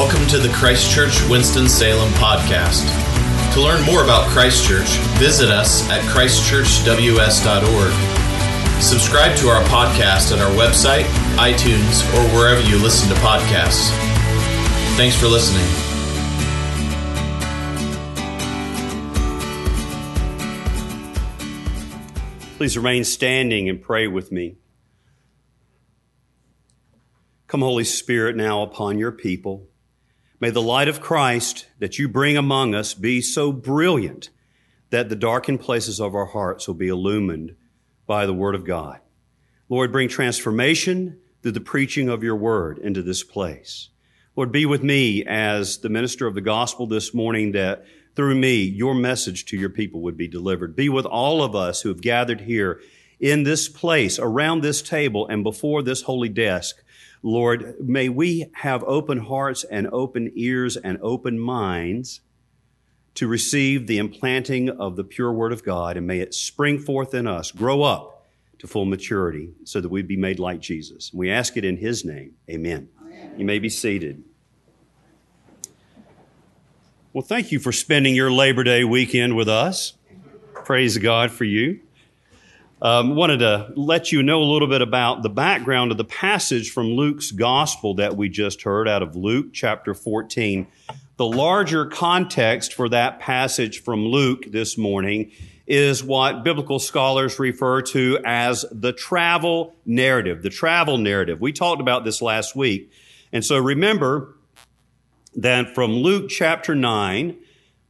Welcome to the Christchurch Winston-Salem podcast. To learn more about Christchurch, visit us at christchurchws.org. Subscribe to our podcast at our website, iTunes, or wherever you listen to podcasts. Thanks for listening. Please remain standing and pray with me. Come, Holy Spirit, now upon your people. May the light of Christ that you bring among us be so brilliant that the darkened places of our hearts will be illumined by the Word of God. Lord, bring transformation through the preaching of your Word into this place. Lord, be with me as the minister of the gospel this morning that through me, your message to your people would be delivered. Be with all of us who have gathered here in this place, around this table, and before this holy desk Lord, may we have open hearts and open ears and open minds to receive the implanting of the pure word of God, and may it spring forth in us, grow up to full maturity, so that we be made like Jesus. We ask it in his name. Amen. Amen. You may be seated. Well, thank you for spending your Labor Day weekend with us. Praise God for you. Um, wanted to let you know a little bit about the background of the passage from Luke's gospel that we just heard out of Luke chapter 14. The larger context for that passage from Luke this morning is what biblical scholars refer to as the travel narrative. The travel narrative. We talked about this last week. And so remember that from Luke chapter 9,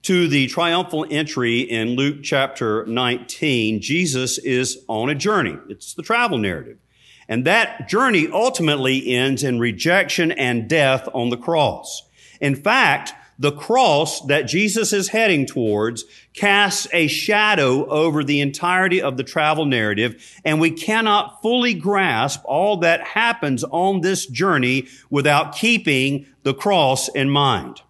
to the triumphal entry in Luke chapter 19, Jesus is on a journey. It's the travel narrative. And that journey ultimately ends in rejection and death on the cross. In fact, the cross that Jesus is heading towards casts a shadow over the entirety of the travel narrative, and we cannot fully grasp all that happens on this journey without keeping the cross in mind.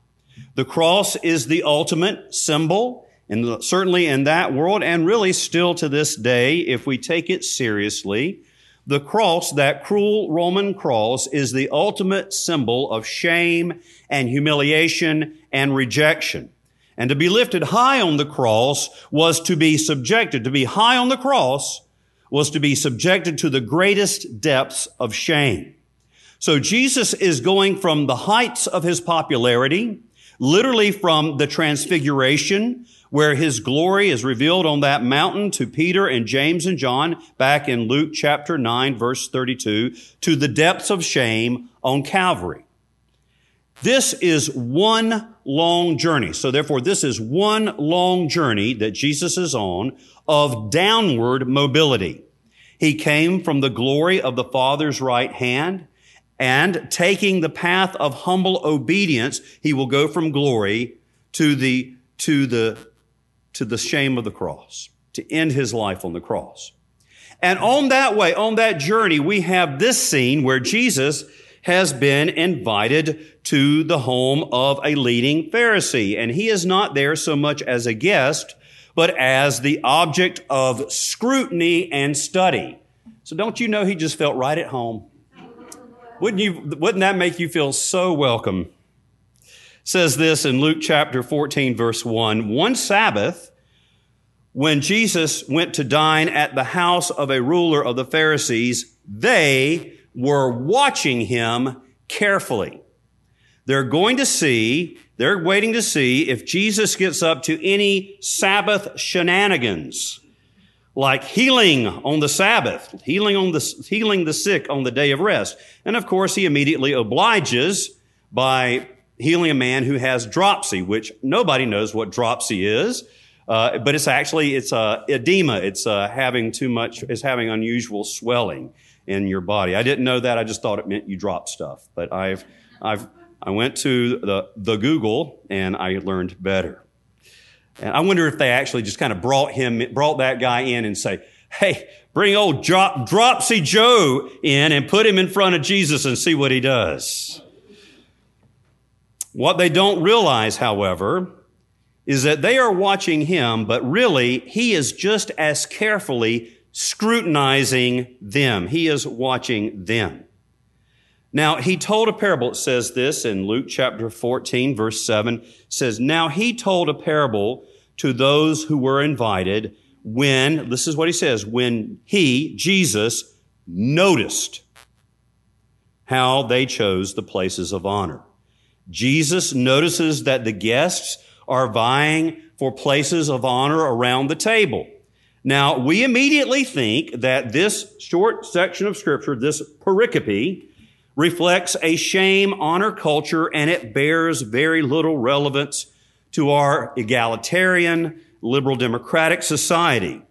The cross is the ultimate symbol, and certainly in that world, and really still to this day, if we take it seriously, the cross, that cruel Roman cross, is the ultimate symbol of shame and humiliation and rejection. And to be lifted high on the cross was to be subjected, to be high on the cross was to be subjected to the greatest depths of shame. So Jesus is going from the heights of his popularity, literally from the transfiguration where his glory is revealed on that mountain to Peter and James and John back in Luke chapter 9 verse 32 to the depths of shame on Calvary. This is one long journey. So therefore, this is one long journey that Jesus is on of downward mobility. He came from the glory of the Father's right hand and taking the path of humble obedience, he will go from glory to the, to the, to the shame of the cross, to end his life on the cross. And on that way, on that journey, we have this scene where Jesus has been invited to the home of a leading Pharisee. And he is not there so much as a guest, but as the object of scrutiny and study. So don't you know he just felt right at home? Wouldn't you, wouldn't that make you feel so welcome? says this in Luke chapter 14 verse 1. One Sabbath, when Jesus went to dine at the house of a ruler of the Pharisees, they were watching him carefully. They're going to see, they're waiting to see if Jesus gets up to any Sabbath shenanigans like healing on the Sabbath, healing on the, healing the sick on the day of rest. And of course, he immediately obliges by healing a man who has dropsy, which nobody knows what dropsy is. Uh, but it's actually, it's uh, edema. It's uh, having too much, it's having unusual swelling in your body. I didn't know that. I just thought it meant you drop stuff. But I've, I've, I went to the, the Google and I learned better. And I wonder if they actually just kind of brought him, brought that guy in and say, Hey, bring old Drop, Dropsy Joe in and put him in front of Jesus and see what he does. What they don't realize, however, is that they are watching him, but really he is just as carefully scrutinizing them. He is watching them. Now, he told a parable. It says this in Luke chapter 14, verse 7 says, Now he told a parable to those who were invited when, this is what he says, when he, Jesus, noticed how they chose the places of honor. Jesus notices that the guests are vying for places of honor around the table. Now, we immediately think that this short section of scripture, this pericope, reflects a shame honor culture and it bears very little relevance to our egalitarian, liberal democratic society.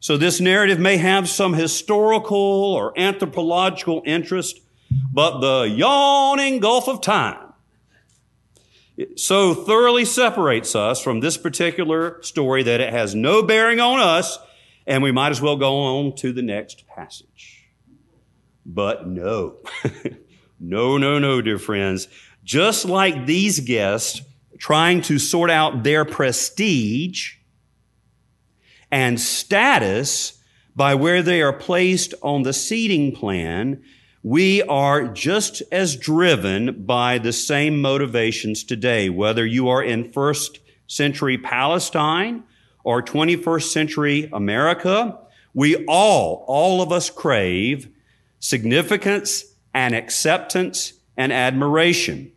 So this narrative may have some historical or anthropological interest, but the yawning gulf of time so thoroughly separates us from this particular story that it has no bearing on us, and we might as well go on to the next passage. But no. no, no, no, dear friends. Just like these guests trying to sort out their prestige and status by where they are placed on the seating plan, we are just as driven by the same motivations today, whether you are in first century Palestine or 21st century America. We all, all of us crave significance and acceptance and admiration.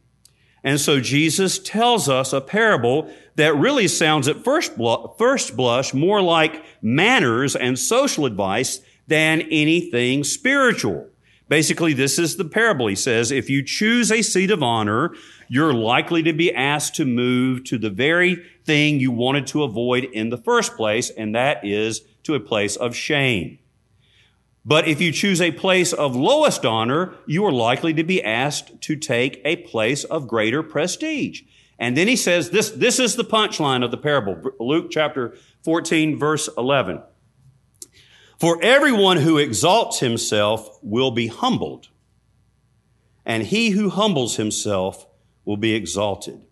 And so Jesus tells us a parable that really sounds at first, first blush more like manners and social advice than anything spiritual. Basically, this is the parable. He says, if you choose a seat of honor, you're likely to be asked to move to the very thing you wanted to avoid in the first place, and that is to a place of shame. But if you choose a place of lowest honor, you are likely to be asked to take a place of greater prestige. And then he says, this, this is the punchline of the parable. Luke chapter 14, verse 11. For everyone who exalts himself will be humbled, and he who humbles himself will be exalted.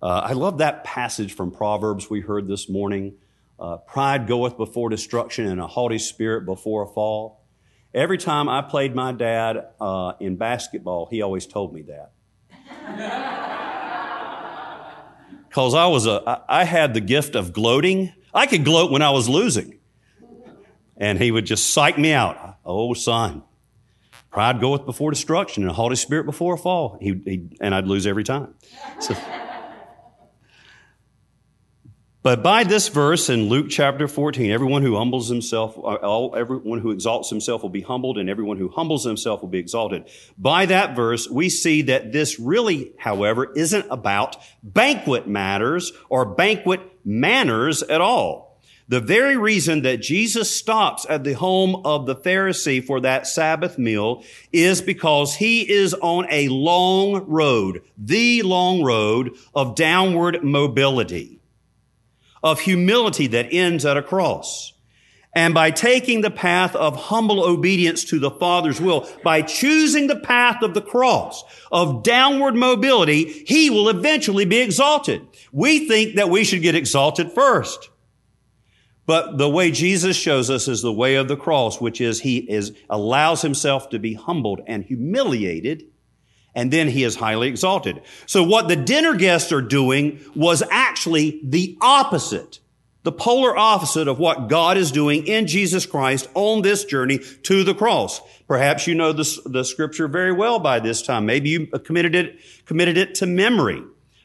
Uh, I love that passage from Proverbs we heard this morning. Uh, pride goeth before destruction, and a haughty spirit before a fall. Every time I played my dad uh, in basketball, he always told me that. Because I was a, I had the gift of gloating. I could gloat when I was losing. And he would just psych me out. Oh, son, pride goeth before destruction and a haughty spirit before a fall. He, he, and I'd lose every time. So, but by this verse in Luke chapter 14, everyone who humbles himself, uh, all, everyone who exalts himself will be humbled, and everyone who humbles himself will be exalted. By that verse, we see that this really, however, isn't about banquet matters or banquet manners at all. The very reason that Jesus stops at the home of the Pharisee for that Sabbath meal is because he is on a long road, the long road of downward mobility, of humility that ends at a cross. And by taking the path of humble obedience to the Father's will, by choosing the path of the cross, of downward mobility, he will eventually be exalted. We think that we should get exalted first. But the way Jesus shows us is the way of the cross, which is he is, allows himself to be humbled and humiliated, and then he is highly exalted. So what the dinner guests are doing was actually the opposite, the polar opposite of what God is doing in Jesus Christ on this journey to the cross. Perhaps you know the, the scripture very well by this time. Maybe you committed it, committed it to memory.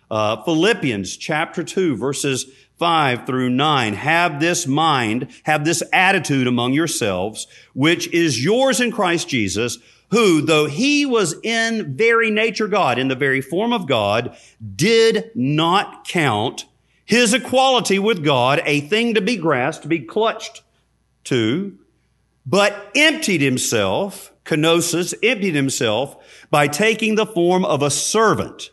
Uh, Philippians chapter 2 verses 5 through 9. Have this mind, have this attitude among yourselves, which is yours in Christ Jesus, who, though he was in very nature God, in the very form of God, did not count his equality with God a thing to be grasped, to be clutched to, but emptied himself, kenosis, emptied himself by taking the form of a servant,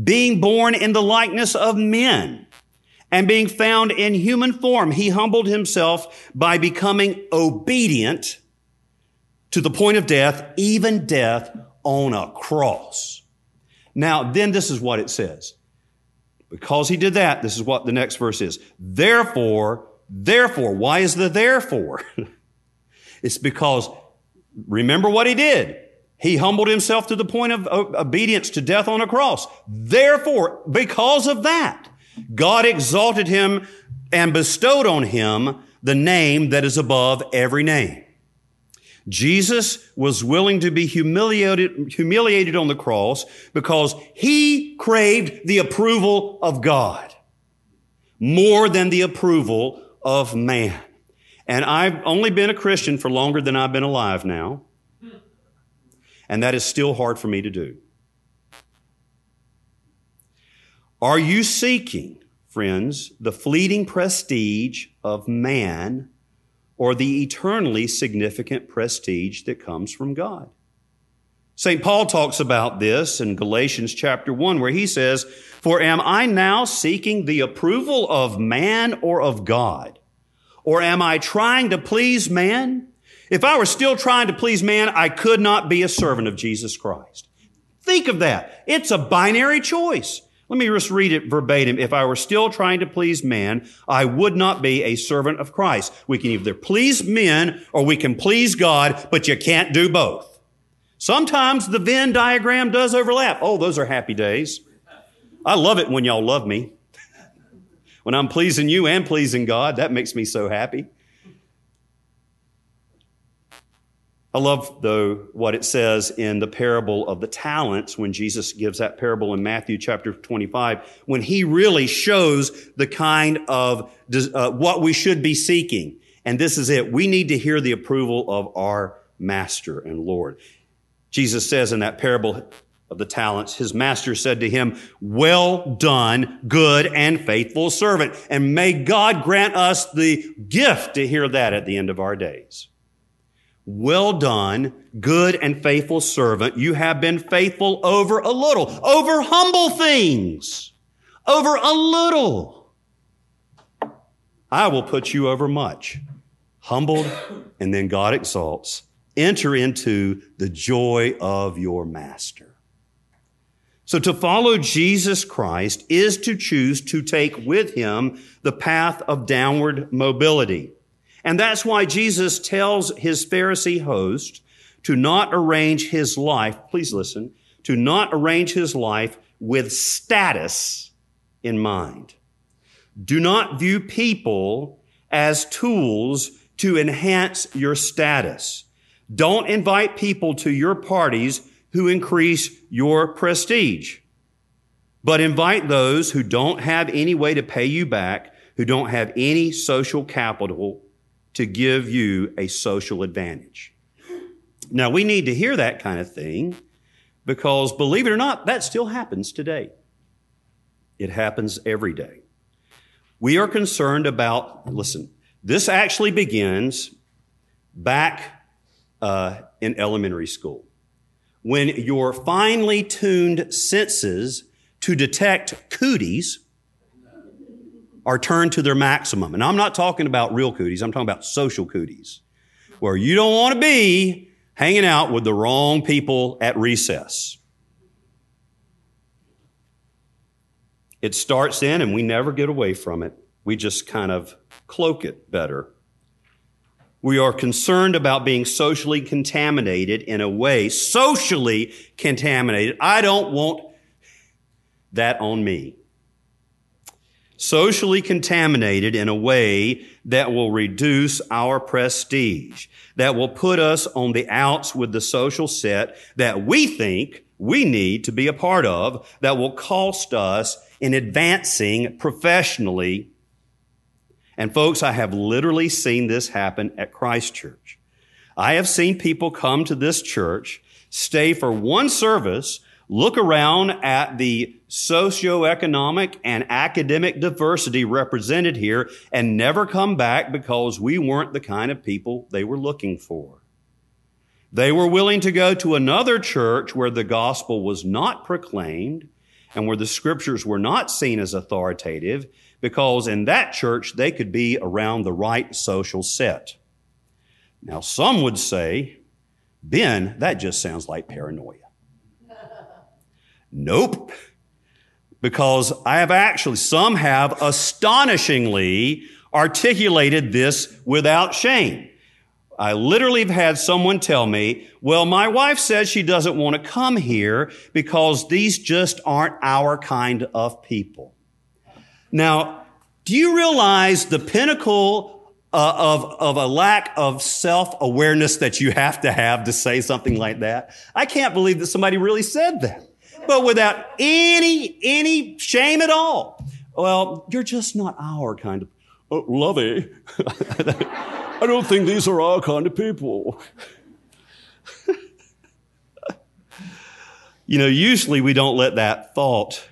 being born in the likeness of men and being found in human form, he humbled himself by becoming obedient to the point of death, even death on a cross. Now, then this is what it says. Because he did that, this is what the next verse is. Therefore, therefore, why is the therefore? it's because remember what he did. He humbled himself to the point of obedience to death on a cross. Therefore, because of that, God exalted him and bestowed on him the name that is above every name. Jesus was willing to be humiliated, humiliated on the cross because he craved the approval of God more than the approval of man. And I've only been a Christian for longer than I've been alive now. And that is still hard for me to do. Are you seeking, friends, the fleeting prestige of man or the eternally significant prestige that comes from God? St. Paul talks about this in Galatians chapter 1, where he says, For am I now seeking the approval of man or of God? Or am I trying to please man? If I were still trying to please man, I could not be a servant of Jesus Christ. Think of that. It's a binary choice. Let me just read it verbatim. If I were still trying to please man, I would not be a servant of Christ. We can either please men or we can please God, but you can't do both. Sometimes the Venn diagram does overlap. Oh, those are happy days. I love it when y'all love me. When I'm pleasing you and pleasing God, that makes me so happy. I love, though, what it says in the parable of the talents when Jesus gives that parable in Matthew chapter 25, when he really shows the kind of uh, what we should be seeking. And this is it. We need to hear the approval of our master and Lord. Jesus says in that parable, of the talents, his master said to him, well done, good and faithful servant. And may God grant us the gift to hear that at the end of our days. Well done, good and faithful servant. You have been faithful over a little, over humble things, over a little. I will put you over much. Humbled, and then God exalts. Enter into the joy of your master. So to follow Jesus Christ is to choose to take with him the path of downward mobility. And that's why Jesus tells his Pharisee host to not arrange his life, please listen, to not arrange his life with status in mind. Do not view people as tools to enhance your status. Don't invite people to your parties who increase your prestige. But invite those who don't have any way to pay you back, who don't have any social capital to give you a social advantage. Now, we need to hear that kind of thing because, believe it or not, that still happens today. It happens every day. We are concerned about, listen, this actually begins back uh, in elementary school when your finely tuned senses to detect cooties are turned to their maximum. And I'm not talking about real cooties, I'm talking about social cooties, where you don't want to be hanging out with the wrong people at recess. It starts in, and we never get away from it. We just kind of cloak it better. We are concerned about being socially contaminated in a way, socially contaminated. I don't want that on me. Socially contaminated in a way that will reduce our prestige, that will put us on the outs with the social set that we think we need to be a part of, that will cost us in advancing professionally and folks, I have literally seen this happen at Christ Church. I have seen people come to this church, stay for one service, look around at the socioeconomic and academic diversity represented here and never come back because we weren't the kind of people they were looking for. They were willing to go to another church where the gospel was not proclaimed and where the scriptures were not seen as authoritative because in that church they could be around the right social set. Now, some would say, Ben, that just sounds like paranoia. Nope. Because I have actually, some have astonishingly articulated this without shame. I literally have had someone tell me, well, my wife says she doesn't want to come here because these just aren't our kind of people. Now, do you realize the pinnacle uh, of, of a lack of self-awareness that you have to have to say something like that? I can't believe that somebody really said that. But without any, any shame at all. Well, you're just not our kind of, oh, lovey. I don't think these are our kind of people. you know, usually we don't let that thought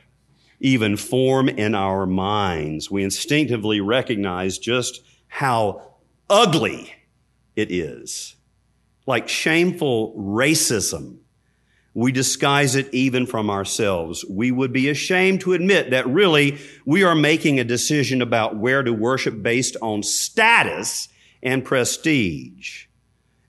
even form in our minds. We instinctively recognize just how ugly it is. Like shameful racism. We disguise it even from ourselves. We would be ashamed to admit that really we are making a decision about where to worship based on status and prestige.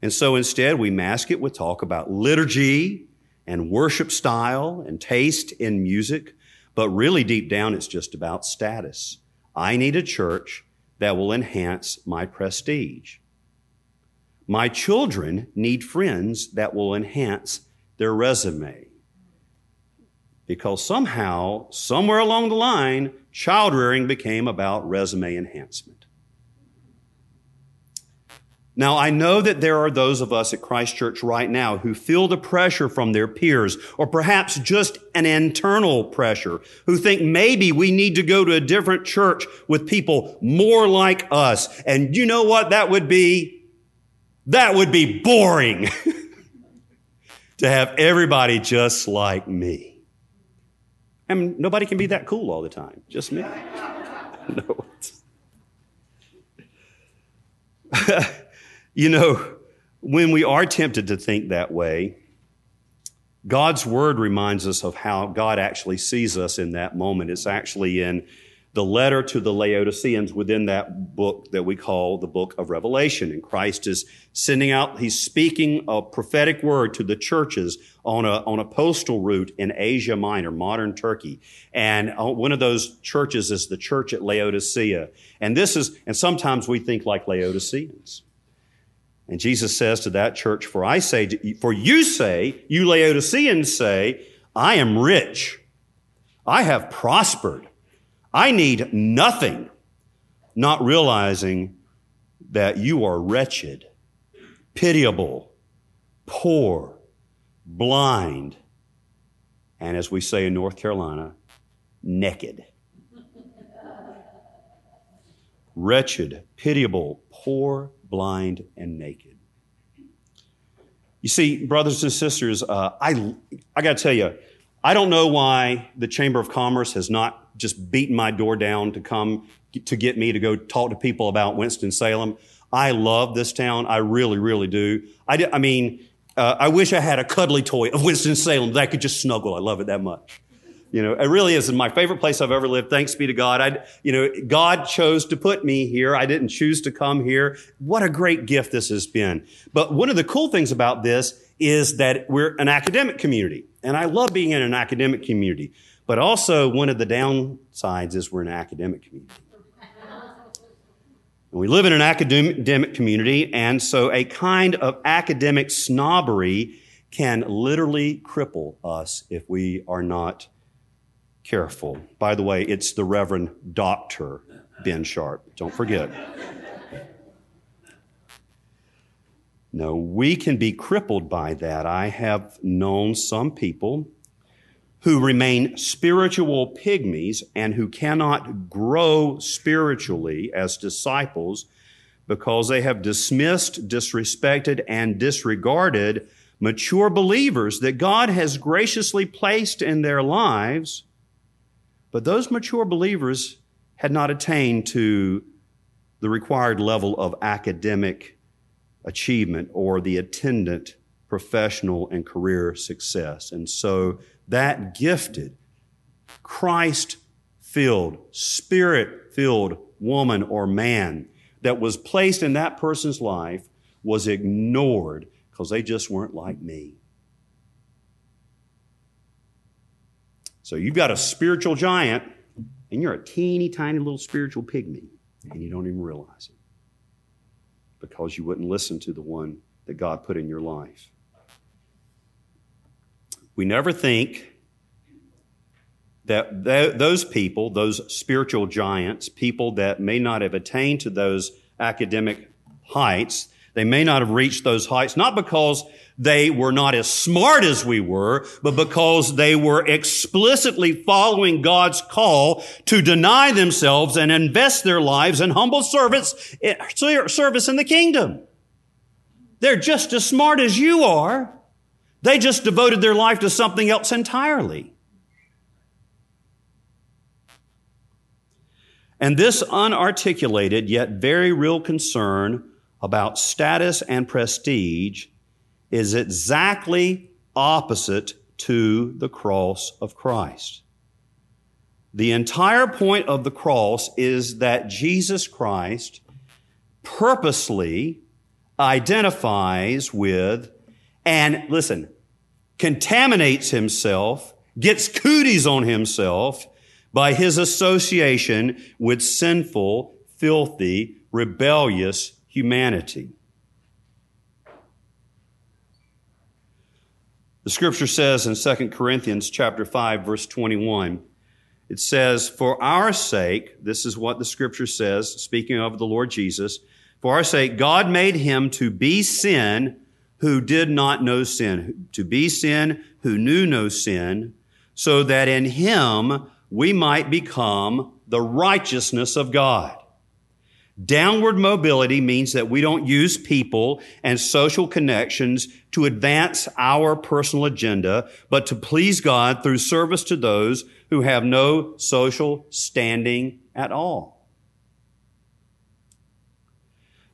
And so instead, we mask it with talk about liturgy and worship style and taste in music. But really, deep down, it's just about status. I need a church that will enhance my prestige. My children need friends that will enhance their resume. Because somehow, somewhere along the line, child rearing became about resume enhancement. Now, I know that there are those of us at Christ Church right now who feel the pressure from their peers, or perhaps just an internal pressure, who think maybe we need to go to a different church with people more like us. And you know what that would be? That would be boring to have everybody just like me. And nobody can be that cool all the time, just me. no. You know, when we are tempted to think that way, God's word reminds us of how God actually sees us in that moment. It's actually in the letter to the Laodiceans within that book that we call the book of Revelation. And Christ is sending out, he's speaking a prophetic word to the churches on a, on a postal route in Asia Minor, modern Turkey. And uh, one of those churches is the church at Laodicea. And this is, and sometimes we think like Laodiceans. And Jesus says to that church, for I say, for you say, you Laodiceans say, I am rich. I have prospered. I need nothing, not realizing that you are wretched, pitiable, poor, blind, and as we say in North Carolina, naked. wretched, pitiable, poor, blind, and naked. You see, brothers and sisters, uh, I, I got to tell you, I don't know why the Chamber of Commerce has not just beating my door down to come to get me to go talk to people about Winston-Salem. I love this town. I really, really do. I, I mean, uh, I wish I had a cuddly toy of Winston-Salem that I could just snuggle. I love it that much. You know, it really is my favorite place I've ever lived. Thanks be to God. I, you know, God chose to put me here. I didn't choose to come here. What a great gift this has been. But one of the cool things about this is that we're an academic community. And I love being in an academic community. But also one of the downsides is we're an academic community. And we live in an academic community, and so a kind of academic snobbery can literally cripple us if we are not careful. By the way, it's the Reverend Dr. Ben Sharpe. Don't forget. No, we can be crippled by that. I have known some people who remain spiritual pygmies and who cannot grow spiritually as disciples because they have dismissed, disrespected, and disregarded mature believers that God has graciously placed in their lives but those mature believers had not attained to the required level of academic achievement or the attendant professional and career success. And so that gifted, Christ filled, spirit filled woman or man that was placed in that person's life was ignored because they just weren't like me. So you've got a spiritual giant, and you're a teeny tiny little spiritual pygmy, and you don't even realize it. because you wouldn't listen to the one that God put in your life. We never think that th- those people, those spiritual giants, people that may not have attained to those academic heights, they may not have reached those heights, not because they were not as smart as we were, but because they were explicitly following God's call to deny themselves and invest their lives in humble service, eh, service in the kingdom. They're just as smart as you are. They just devoted their life to something else entirely. And this unarticulated yet very real concern about status and prestige is exactly opposite to the cross of Christ. The entire point of the cross is that Jesus Christ purposely identifies with and listen, contaminates himself, gets cooties on himself by his association with sinful, filthy, rebellious humanity. The scripture says in 2 Corinthians chapter 5 verse 21, it says, "For our sake, this is what the scripture says, speaking of the Lord Jesus, for our sake God made him to be sin who did not know sin, to be sin who knew no sin, so that in him we might become the righteousness of God." Downward mobility means that we don't use people and social connections to advance our personal agenda, but to please God through service to those who have no social standing at all.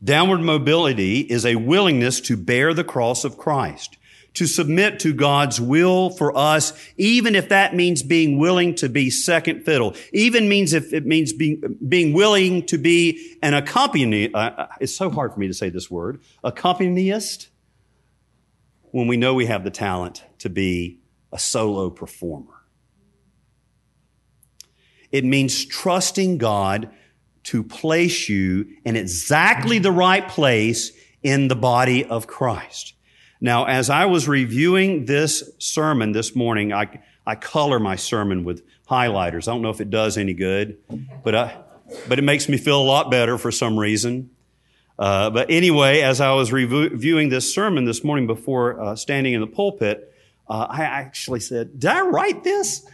Downward mobility is a willingness to bear the cross of Christ to submit to God's will for us, even if that means being willing to be second fiddle, even means if it means being, being willing to be an accompanist. Uh, uh, it's so hard for me to say this word, accompanist, when we know we have the talent to be a solo performer. It means trusting God to place you in exactly the right place in the body of Christ. Now, as I was reviewing this sermon this morning, I, I color my sermon with highlighters. I don't know if it does any good, but I, but it makes me feel a lot better for some reason. Uh, but anyway, as I was reviewing this sermon this morning before uh, standing in the pulpit, uh, I actually said, "Did I write this?"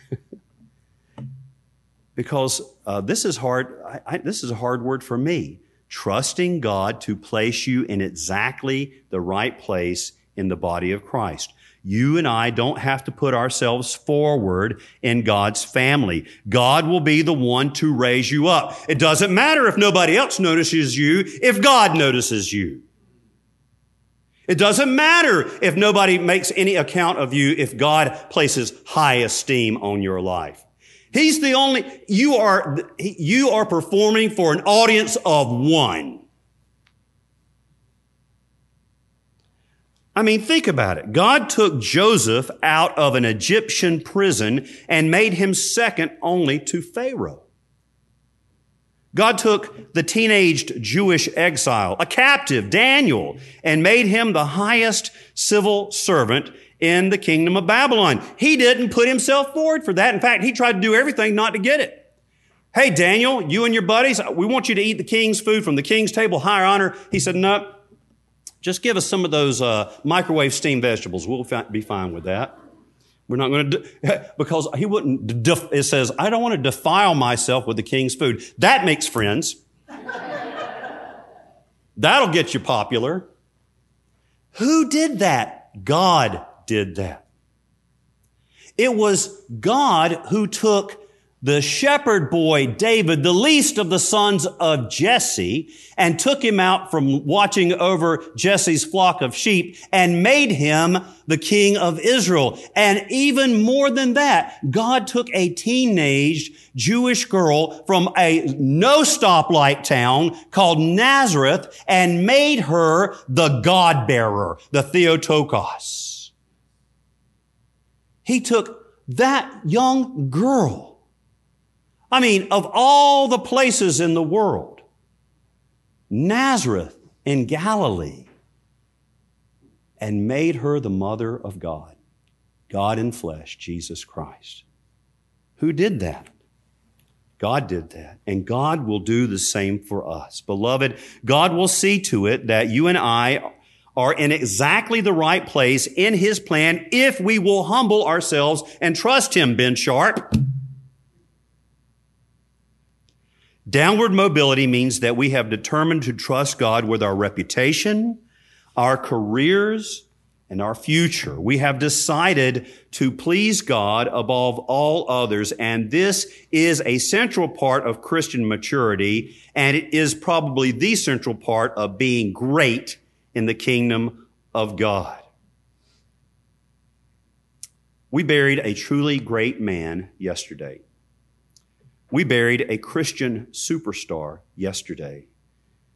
Because uh, this is hard. I, I, this is a hard word for me. Trusting God to place you in exactly the right place in the body of Christ. You and I don't have to put ourselves forward in God's family. God will be the one to raise you up. It doesn't matter if nobody else notices you, if God notices you. It doesn't matter if nobody makes any account of you, if God places high esteem on your life. He's the only, you are, you are performing for an audience of one. I mean, think about it. God took Joseph out of an Egyptian prison and made him second only to Pharaoh. God took the teenaged Jewish exile, a captive, Daniel, and made him the highest civil servant in the kingdom of Babylon. He didn't put himself forward for that. In fact, he tried to do everything not to get it. Hey, Daniel, you and your buddies, we want you to eat the king's food from the king's table, higher honor. He said, no, just give us some of those uh, microwave steamed vegetables. We'll be fine with that. We're not going to, de- because he wouldn't, def- it says, I don't want to defile myself with the king's food. That makes friends. That'll get you popular. Who did that? God did that. It was God who took the shepherd boy David, the least of the sons of Jesse, and took him out from watching over Jesse's flock of sheep and made him the king of Israel. And even more than that, God took a teenaged Jewish girl from a no stoplight town called Nazareth and made her the God bearer, the Theotokos. He took that young girl I mean, of all the places in the world, Nazareth, in Galilee and made her the mother of God, God in flesh, Jesus Christ. Who did that? God did that. And God will do the same for us. Beloved, God will see to it that you and I are in exactly the right place in His plan if we will humble ourselves and trust Him, Ben Sharpe. Downward mobility means that we have determined to trust God with our reputation, our careers, and our future. We have decided to please God above all others, and this is a central part of Christian maturity, and it is probably the central part of being great in the kingdom of God. We buried a truly great man yesterday. We buried a Christian superstar yesterday.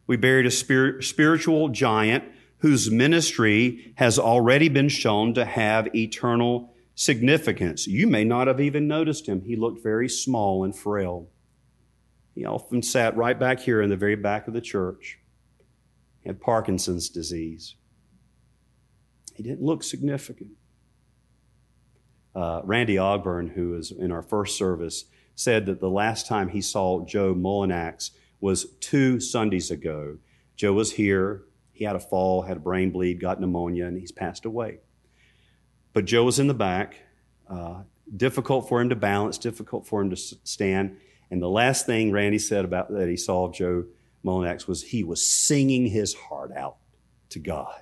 We buried a spir- spiritual giant whose ministry has already been shown to have eternal significance. You may not have even noticed him. He looked very small and frail. He often sat right back here in the very back of the church. He had Parkinson's disease. He didn't look significant. Uh, Randy Ogburn, who was in our first service, said that the last time he saw Joe Mullinax was two Sundays ago. Joe was here. He had a fall, had a brain bleed, got pneumonia, and he's passed away. But Joe was in the back. Uh, difficult for him to balance, difficult for him to stand. And the last thing Randy said about that he saw Joe Mullinax was he was singing his heart out to God.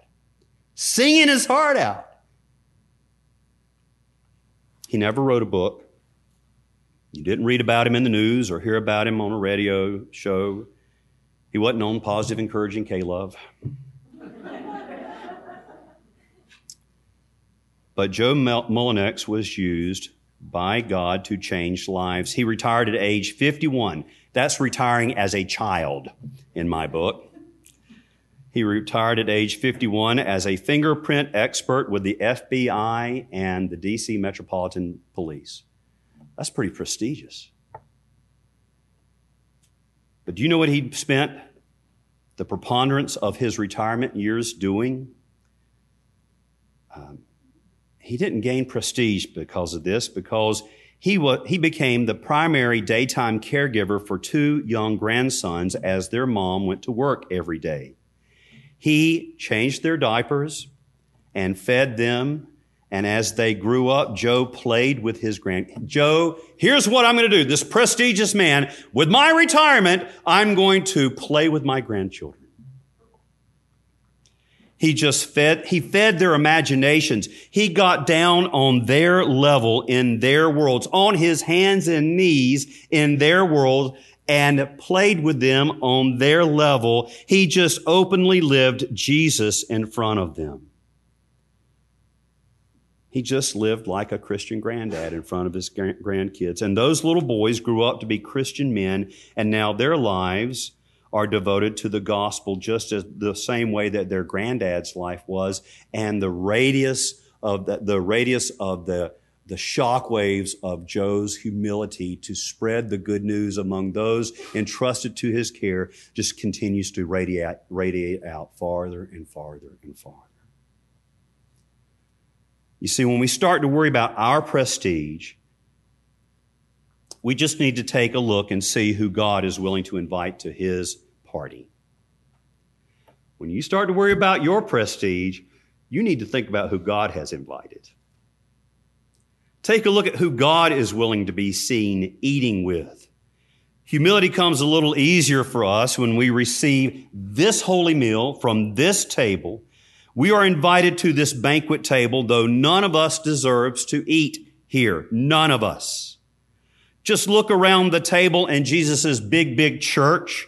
Singing his heart out. He never wrote a book. You didn't read about him in the news or hear about him on a radio show. He wasn't on positive, encouraging K Love. but Joe Mullinax was used by God to change lives. He retired at age 51. That's retiring as a child in my book. He retired at age 51 as a fingerprint expert with the FBI and the DC Metropolitan Police. That's pretty prestigious. But do you know what he spent the preponderance of his retirement years doing? Um, he didn't gain prestige because of this, because he, wa- he became the primary daytime caregiver for two young grandsons as their mom went to work every day. He changed their diapers and fed them and as they grew up, Joe played with his grand. Joe, here's what I'm going to do. This prestigious man, with my retirement, I'm going to play with my grandchildren. He just fed, he fed their imaginations. He got down on their level in their worlds, on his hands and knees in their world and played with them on their level. He just openly lived Jesus in front of them. He just lived like a Christian granddad in front of his grandkids. And those little boys grew up to be Christian men, and now their lives are devoted to the gospel just as the same way that their granddad's life was. And the radius of the, the radius of the the shock waves of Joe's humility to spread the good news among those entrusted to his care just continues to radiate, radiate out farther and farther and farther. You see, when we start to worry about our prestige, we just need to take a look and see who God is willing to invite to his party. When you start to worry about your prestige, you need to think about who God has invited. Take a look at who God is willing to be seen eating with. Humility comes a little easier for us when we receive this holy meal from this table we are invited to this banquet table, though none of us deserves to eat here. None of us. Just look around the table in Jesus' big, big church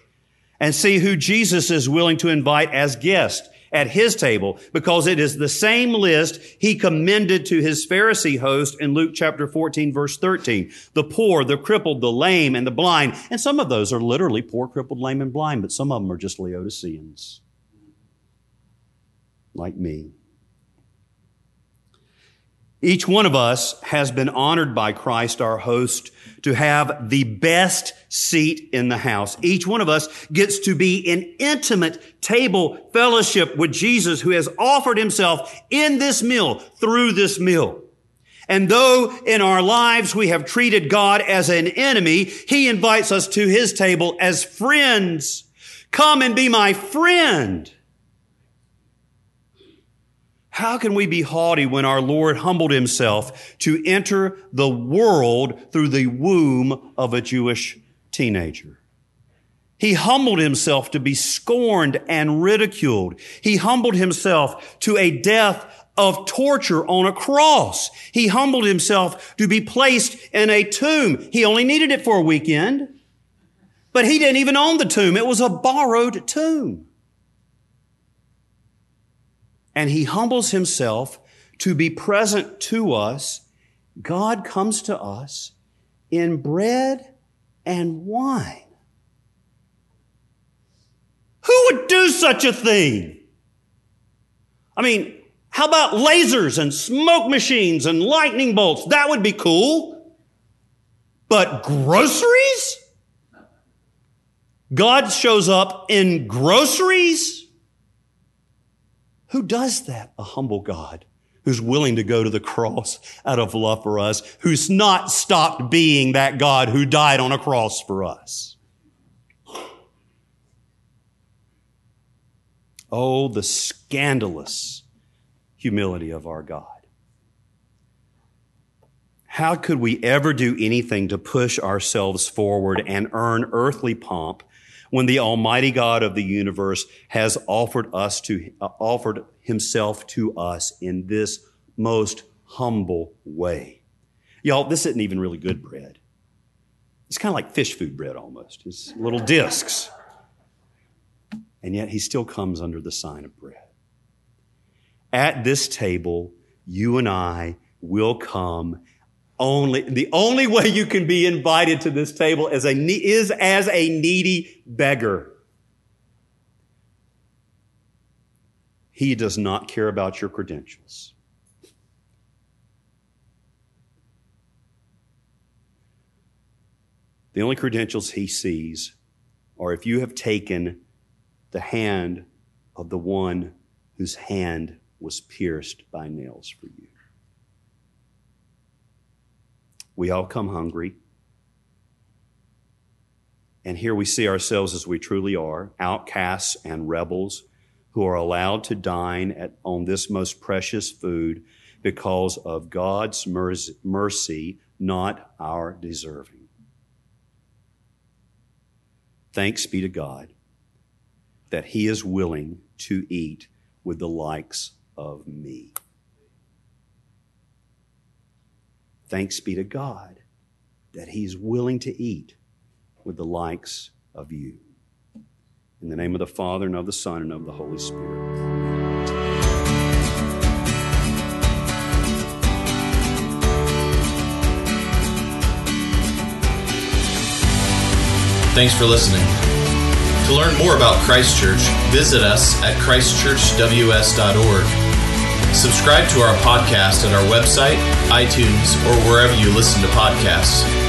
and see who Jesus is willing to invite as guest at his table because it is the same list he commended to his Pharisee host in Luke chapter 14 verse 13. The poor, the crippled, the lame, and the blind. And some of those are literally poor, crippled, lame, and blind, but some of them are just Laodiceans like me. Each one of us has been honored by Christ, our host, to have the best seat in the house. Each one of us gets to be in intimate table fellowship with Jesus who has offered himself in this meal, through this meal. And though in our lives we have treated God as an enemy, he invites us to his table as friends. Come and be my friend. How can we be haughty when our Lord humbled himself to enter the world through the womb of a Jewish teenager? He humbled himself to be scorned and ridiculed. He humbled himself to a death of torture on a cross. He humbled himself to be placed in a tomb. He only needed it for a weekend, but he didn't even own the tomb. It was a borrowed tomb and he humbles himself to be present to us, God comes to us in bread and wine. Who would do such a thing? I mean, how about lasers and smoke machines and lightning bolts? That would be cool. But groceries? God shows up in groceries? Who does that? A humble God who's willing to go to the cross out of love for us, who's not stopped being that God who died on a cross for us. Oh, the scandalous humility of our God. How could we ever do anything to push ourselves forward and earn earthly pomp when the Almighty God of the universe has offered us to, uh, offered himself to us in this most humble way. Y'all, this isn't even really good bread. It's kind of like fish food bread almost. It's little discs. And yet he still comes under the sign of bread. At this table, you and I will come only, the only way you can be invited to this table is, a, is as a needy beggar. He does not care about your credentials. The only credentials he sees are if you have taken the hand of the one whose hand was pierced by nails for you. We all come hungry. And here we see ourselves as we truly are outcasts and rebels who are allowed to dine at, on this most precious food because of God's mercy, not our deserving. Thanks be to God that He is willing to eat with the likes of me. Thanks be to God that He's willing to eat with the likes of you. In the name of the Father, and of the Son, and of the Holy Spirit. Thanks for listening. To learn more about Christ Church, visit us at christchurchws.org Subscribe to our podcast at our website, iTunes, or wherever you listen to podcasts.